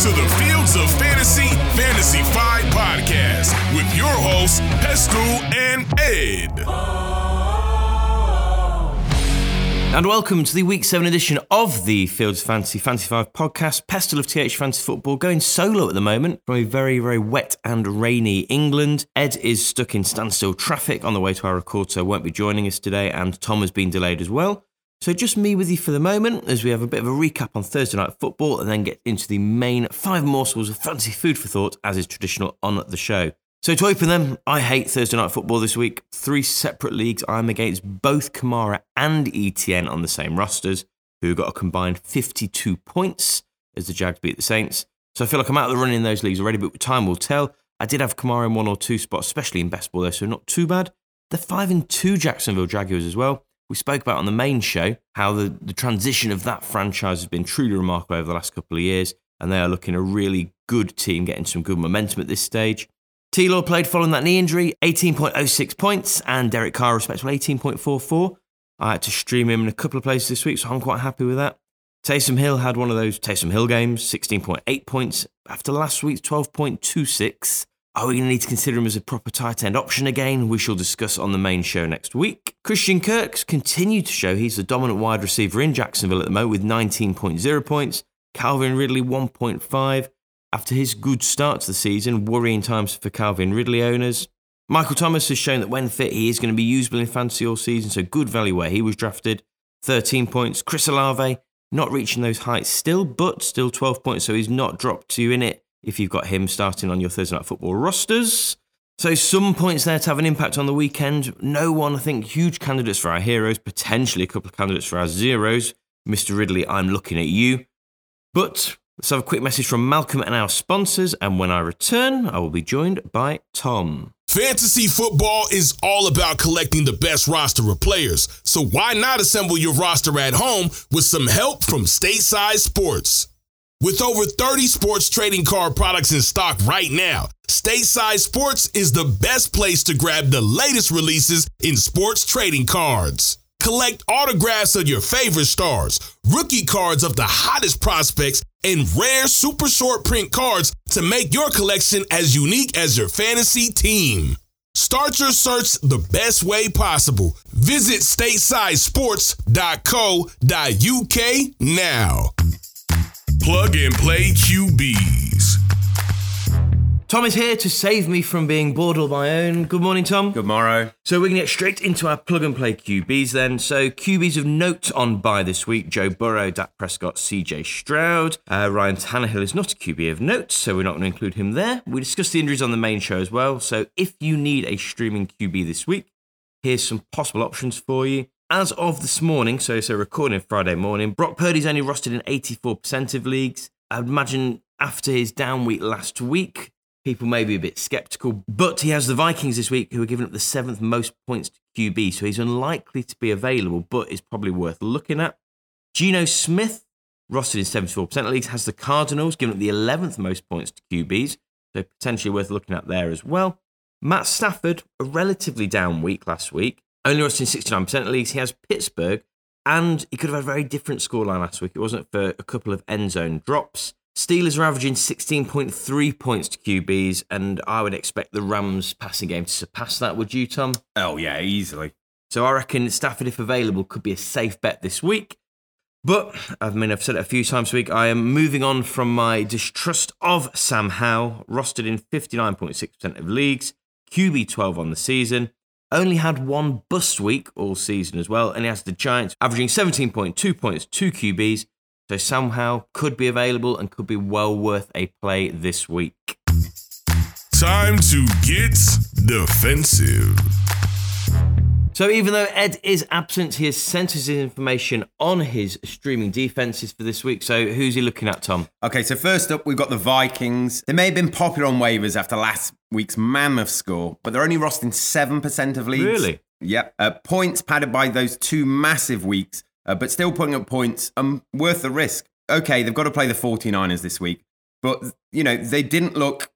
to the Fields of Fantasy Fantasy 5 podcast with your hosts, Pestell and Ed. And welcome to the Week 7 edition of the Fields of Fantasy Fantasy 5 podcast. Pestell of TH Fantasy Football going solo at the moment from a very, very wet and rainy England. Ed is stuck in standstill traffic on the way to our record, so won't be joining us today, and Tom has been delayed as well. So just me with you for the moment as we have a bit of a recap on Thursday night football and then get into the main five morsels of fancy food for thought as is traditional on the show. So to open them, I hate Thursday night football this week. Three separate leagues. I'm against both Kamara and ETN on the same rosters, who got a combined 52 points as the Jags beat the Saints. So I feel like I'm out of the running in those leagues already, but time will tell. I did have Kamara in one or two spots, especially in best ball there, so not too bad. The five and two Jacksonville Jaguars as well. We spoke about on the main show how the, the transition of that franchise has been truly remarkable over the last couple of years, and they are looking a really good team, getting some good momentum at this stage. T Law played following that knee injury, 18.06 points, and Derek Carr, respectable 18.44. I had to stream him in a couple of places this week, so I'm quite happy with that. Taysom Hill had one of those Taysom Hill games, 16.8 points. After last week's 12.26, are we going to need to consider him as a proper tight end option again? We shall discuss on the main show next week. Christian Kirk's continued to show he's the dominant wide receiver in Jacksonville at the moment with 19.0 points. Calvin Ridley 1.5. After his good start to the season, worrying times for Calvin Ridley owners. Michael Thomas has shown that when fit, he is going to be usable in fantasy all season, so good value where he was drafted. 13 points. Chris Olave, not reaching those heights still, but still 12 points, so he's not dropped to in it if you've got him starting on your Thursday Night Football rosters. So some points there to have an impact on the weekend. No one, I think, huge candidates for our heroes, potentially a couple of candidates for our zeros. Mr. Ridley, I'm looking at you. But Let's have a quick message from Malcolm and our sponsors, and when I return, I will be joined by Tom. Fantasy football is all about collecting the best roster of players, so why not assemble your roster at home with some help from Stateside Sports? With over 30 sports trading card products in stock right now, Stateside Sports is the best place to grab the latest releases in sports trading cards. Collect autographs of your favorite stars, rookie cards of the hottest prospects, and rare super short print cards to make your collection as unique as your fantasy team. Start your search the best way possible. Visit statesidesports.co.uk now. Plug and play QBs. Tom is here to save me from being bored all my own. Good morning, Tom. Good morrow. So we're going to get straight into our plug and play QBs then. So QBs of note on by this week: Joe Burrow, Dak Prescott, C.J. Stroud. Uh, Ryan Tannehill is not a QB of note, so we're not going to include him there. We discussed the injuries on the main show as well. So if you need a streaming QB this week, here's some possible options for you. As of this morning, so so recording Friday morning, Brock Purdy's only rostered in 84% of leagues. I'd imagine after his down week last week, people may be a bit skeptical, but he has the Vikings this week who are giving up the seventh most points to QB, so he's unlikely to be available, but is probably worth looking at. Geno Smith, rostered in 74% of leagues, has the Cardinals giving up the 11th most points to QBs, so potentially worth looking at there as well. Matt Stafford, a relatively down week last week, only rostered in 69% of leagues. He has Pittsburgh, and he could have had a very different scoreline last week. It wasn't for a couple of end zone drops. Steelers are averaging 16.3 points to QBs, and I would expect the Rams passing game to surpass that. Would you, Tom? Oh, yeah, easily. So I reckon Stafford, if available, could be a safe bet this week. But I mean, I've said it a few times this week. I am moving on from my distrust of Sam Howell, rostered in 59.6% of leagues, QB 12 on the season. Only had one bust week all season as well, and he has the Giants averaging 17.2 points, two QBs. So somehow could be available and could be well worth a play this week. Time to get defensive. So even though Ed is absent, he has sent us his information on his streaming defenses for this week. So who's he looking at, Tom? Okay, so first up, we've got the Vikings. They may have been popular on waivers after last week's mammoth score, but they're only rostering 7% of leads. Really? Yep. Uh, points padded by those two massive weeks, uh, but still putting up points um, worth the risk. Okay, they've got to play the 49ers this week, but, you know, they didn't look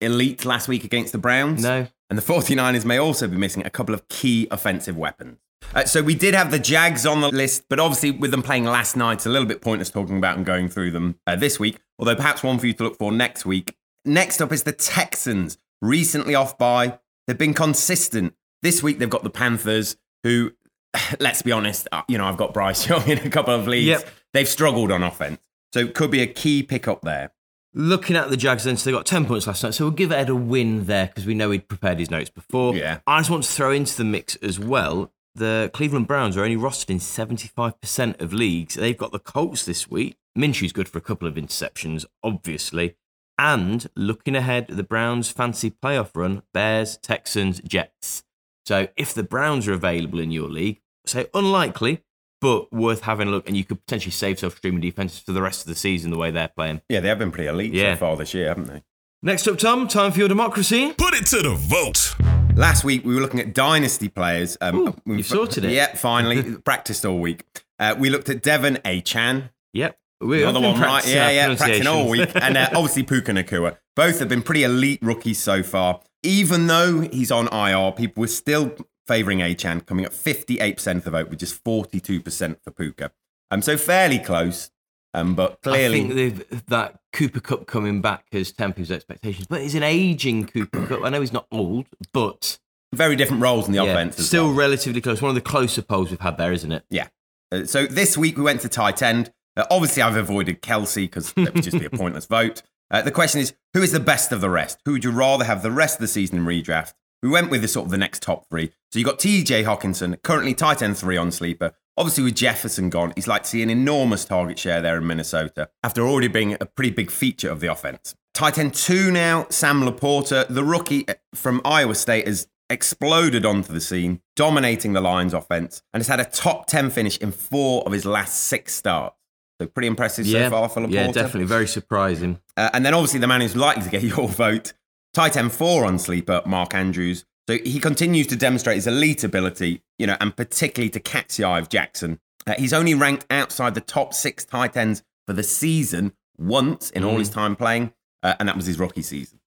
elite last week against the Browns. No. And the 49ers may also be missing a couple of key offensive weapons. Uh, so we did have the Jags on the list, but obviously with them playing last night, it's a little bit pointless talking about and going through them uh, this week. Although perhaps one for you to look for next week. Next up is the Texans, recently off by. They've been consistent. This week they've got the Panthers, who, let's be honest, uh, you know I've got Bryce Young in a couple of leagues. Yep. They've struggled on offense, so it could be a key pickup there. Looking at the Jags, then, so they got 10 points last night. So we'll give Ed a win there because we know he'd prepared his notes before. Yeah. I just want to throw into the mix as well. The Cleveland Browns are only rostered in 75% of leagues. They've got the Colts this week. Minshew's good for a couple of interceptions, obviously. And looking ahead, the Browns' fancy playoff run Bears, Texans, Jets. So if the Browns are available in your league, say unlikely, but worth having a look. And you could potentially save self streaming defenses for the rest of the season the way they're playing. Yeah, they have been pretty elite Yeah. so far this year, haven't they? Next up, Tom, time for your democracy. Put it to the vote. Last week we were looking at dynasty players. Um, Ooh, we- you've sorted it. Yeah, finally practiced all week. Uh, we looked at De'Von Achane, Yep. We another have one, right? practicing Yeah, yeah, practicing all week, and uh, obviously Puka Nacua. Both have been pretty elite rookies so far. Even though he's on IR, people were still favouring Achane, coming fifty-eight percent of the vote, which is forty-two percent for Puka. Um, so fairly close. Um, but clearly, I think that Cooper Kupp coming back has tempered his expectations. But he's an aging Cooper Kupp. I know he's not old, but very different roles in the yeah, offense. still well. relatively close. One of the closer polls we've had there, isn't it? Yeah. Uh, so this week we went to tight end. Uh, obviously, I've avoided Kelce because that would just be a pointless vote. Uh, the question is, who is the best of the rest? Who would you rather have the rest of the season in redraft? We went with the sort of the next top three. So you got TJ Hockenson, currently tight end three on sleeper. Obviously, with Jefferson gone, he's like to see an enormous target share there in Minnesota after already being a pretty big feature of the offense. Tight end two now, Sam LaPorta, the rookie uh, from Iowa State, has exploded onto the scene, dominating the Lions offense, and has had a top 10 finish in four of his last six starts. So pretty impressive so far for LaPorta. yeah, definitely very surprising. Uh, and then obviously the man who's likely to get your vote, tight end four on sleeper, Mark Andrews. So he continues to demonstrate his elite ability, you know, and particularly to catch the eye of Jackson. Uh, he's only ranked outside the top six tight ends for the season once in all his time playing, uh, and that was his rookie season.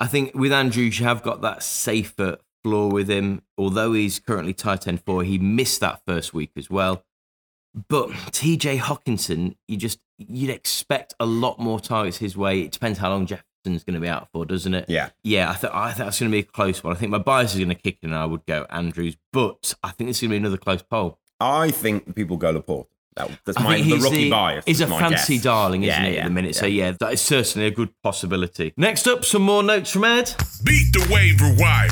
I think with Andrews, you have got that safer floor with him. Although he's currently tight end four, he missed that first week as well. But TJ Hockenson, you just you'd expect a lot more targets his way. It depends how long Jefferson's going to be out for, doesn't it? Yeah. Yeah, I, th- I think that's going to be a close one. I think my bias is going to kick in and I would go Andrews, but I think this is going to be another close poll. I think people go Laporte. That, that's I my think the he's rookie the- bias. He's is a fancy guess. darling, isn't Yeah, he, yeah, at the minute? So, yeah. yeah, that is certainly a good possibility. Next up, some more notes from Ed. Beat the waiver wire.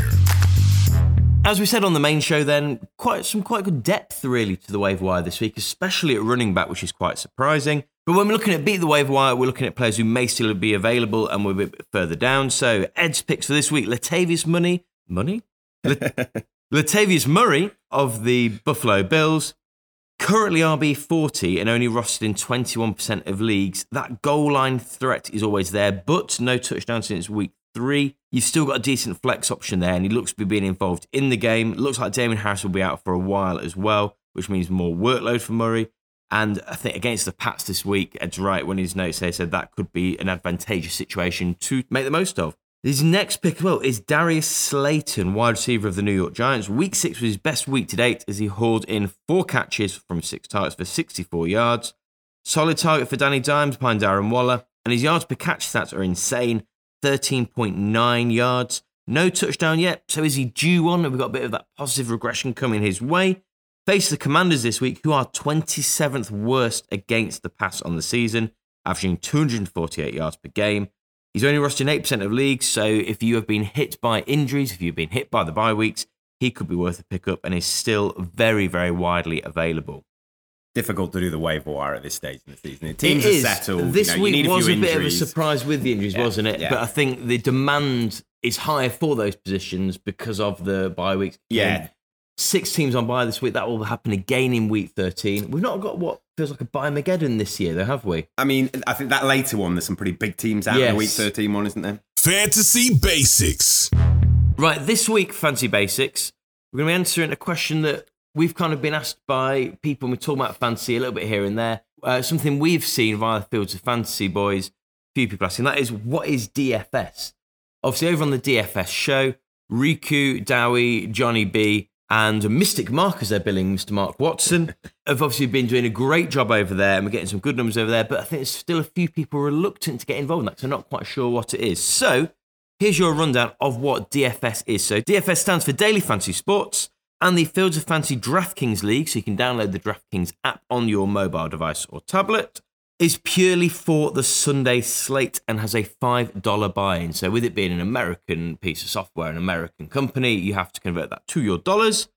As we said on the main show, then quite some quite good depth really to the waiver wire this week, especially at running back, which is quite surprising. But when we're looking at beat the Wave wire, we're looking at players who may still be available, and we're a bit further down. So Ed's picks for this week: Latavius Money, Money, Latavius Murray of the Buffalo Bills, currently RB forty and only rostered in twenty one percent of leagues. That goal line threat is always there, but no touchdown since week three. You've still got a decent flex option there, and he looks to be being involved in the game. It looks like Damien Harris will be out for a while as well, which means more workload for Murray. And I think against the Pats this week, Ed's right when his notes say said that could be an advantageous situation to make the most of. His next pick, well, is Darius Slayton, wide receiver of the New York Giants. Week six was his best week to date as he hauled in four catches from six targets for 64 yards. Solid target for Danny Dimes behind Darren Waller, and his yards per catch stats are insane 13.9 yards. No touchdown yet, so is he due one? Have We've got a bit of that positive regression coming his way. Face the Commanders this week, who are 27th worst against the pass on the season, averaging 248 yards per game. He's only rostered in 8% of leagues, so if you have been hit by injuries, if you've been hit by the bye weeks, he could be worth a pickup and is still very, very widely available. Difficult to do the waiver wire at this stage in the season. The teams is. are settled. This you know, you week a was few a bit of a surprise with the injuries, Yeah, wasn't it? yeah. But I think the demand is higher for those positions because of the bye weeks. Yeah. Six teams on bye this week. That will happen again in week 13. We've not got what feels like a bye Mageddon this year, though, have we? I mean, I think that later one, there's some pretty big teams out in the week 13 one, isn't there? Fantasy Basics. Right, this week, Fancy Basics, we're going to be answering a question that we've kind of been asked by people when we're talking about fancy a little bit here and there. Uh, something we've seen via the fields of fantasy boys, few people asking that is what is DFS? Obviously, over on the DFS show, Riku, Dowie, Johnny B, and Mystic Mark, as they're billing Mr. Mark Watson, have obviously been doing a great job over there, and we're getting some good numbers over there. But I think there's still a few people reluctant to get involved in that, so not quite sure what it is. So here's your rundown of what DFS is. So DFS stands for Daily Fantasy Sports and the Fields of Fantasy DraftKings League. So you can download the DraftKings app on your mobile device or tablet is purely for the Sunday slate and has a $5 buy in. So, with it being an American piece of software, an American company, you have to convert that to your dollars.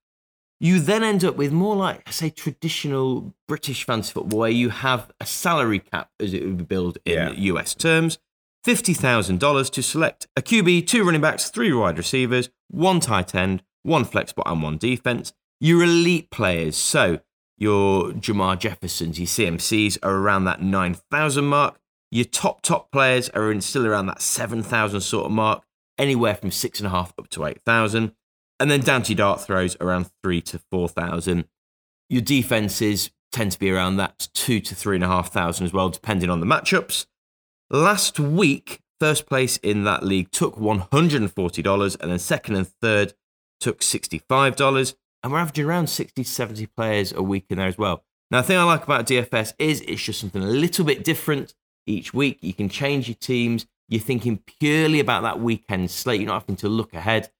You then end up with more like, I say, traditional British fantasy football, where you have a salary cap, as it would be billed in yeah. US terms $50,000 to select a QB, two running backs, three wide receivers, one tight end, one flex spot, and one defense. Your elite players. So, your Jamar Jeffersons, your CMCs are around that 9,000 mark. Your top, top players are in still around that 7,000 sort of mark, anywhere from 6.5 up to 8,000. And then down to your dart throws around 3 to 4,000. Your defenses tend to be around that 2 to 3,500 as well, depending on the matchups. Last week, first place in that league took $140, and then second and third took $65 and we're averaging around 60 to 70 players a week in there as well. Now, the thing I like about DFS is it's just something a little bit different each week. You can change your teams. You're thinking purely about that weekend slate. You're not having to look ahead.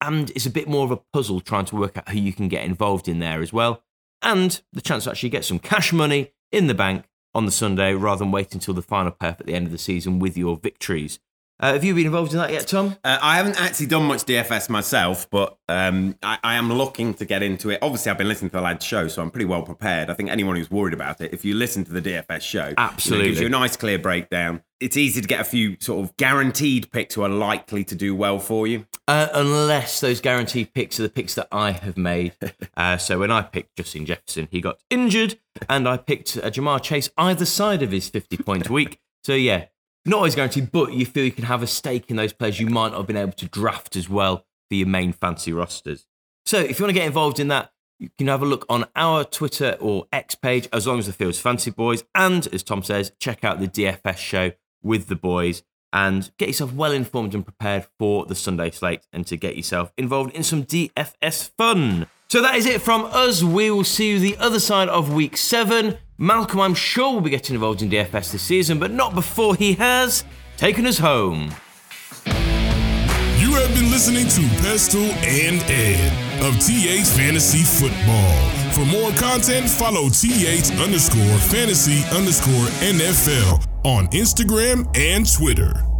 And it's a bit more of a puzzle trying to work out who you can get involved in there as well. And the chance to actually get some cash money in the bank on the Sunday rather than wait until the final perf at the end of the season with your victories. Uh, have you been involved in that yet, Tom? Uh, I haven't actually done much DFS myself, but um, I, I, am looking to get into it. Obviously, I've been listening to the lad's show, so I'm pretty well prepared. I think anyone who's worried about it, if you listen to the DFS show, absolutely you know, gives you a nice, clear breakdown. It's easy to get a few sort of guaranteed picks who are likely to do well for you. Uh, unless those guaranteed picks are the picks that I have made. Uh, so when I picked Justin Jefferson, he got injured, and I picked uh, Ja'Marr Chase either side of his 50 point week. So yeah, not always guaranteed, but you feel you can have a stake in those players you might not have been able to draft as well for your main fancy rosters. So if you want to get involved in that, you can have a look on our Twitter or X page, as long as the Fields Fancy Boys. And as Tom says, check out the DFS show with the boys and get yourself well informed and prepared for the Sunday slate and to get yourself involved in some DFS fun. So that is it from us. We will see you the other side of week seven. Malcolm, I'm sure, will be getting involved in DFS this season, but not before he has taken us home. You have been listening to Pestell and Ed of TH Fantasy Football. For more content, follow TH underscore fantasy underscore NFL on Instagram and Twitter.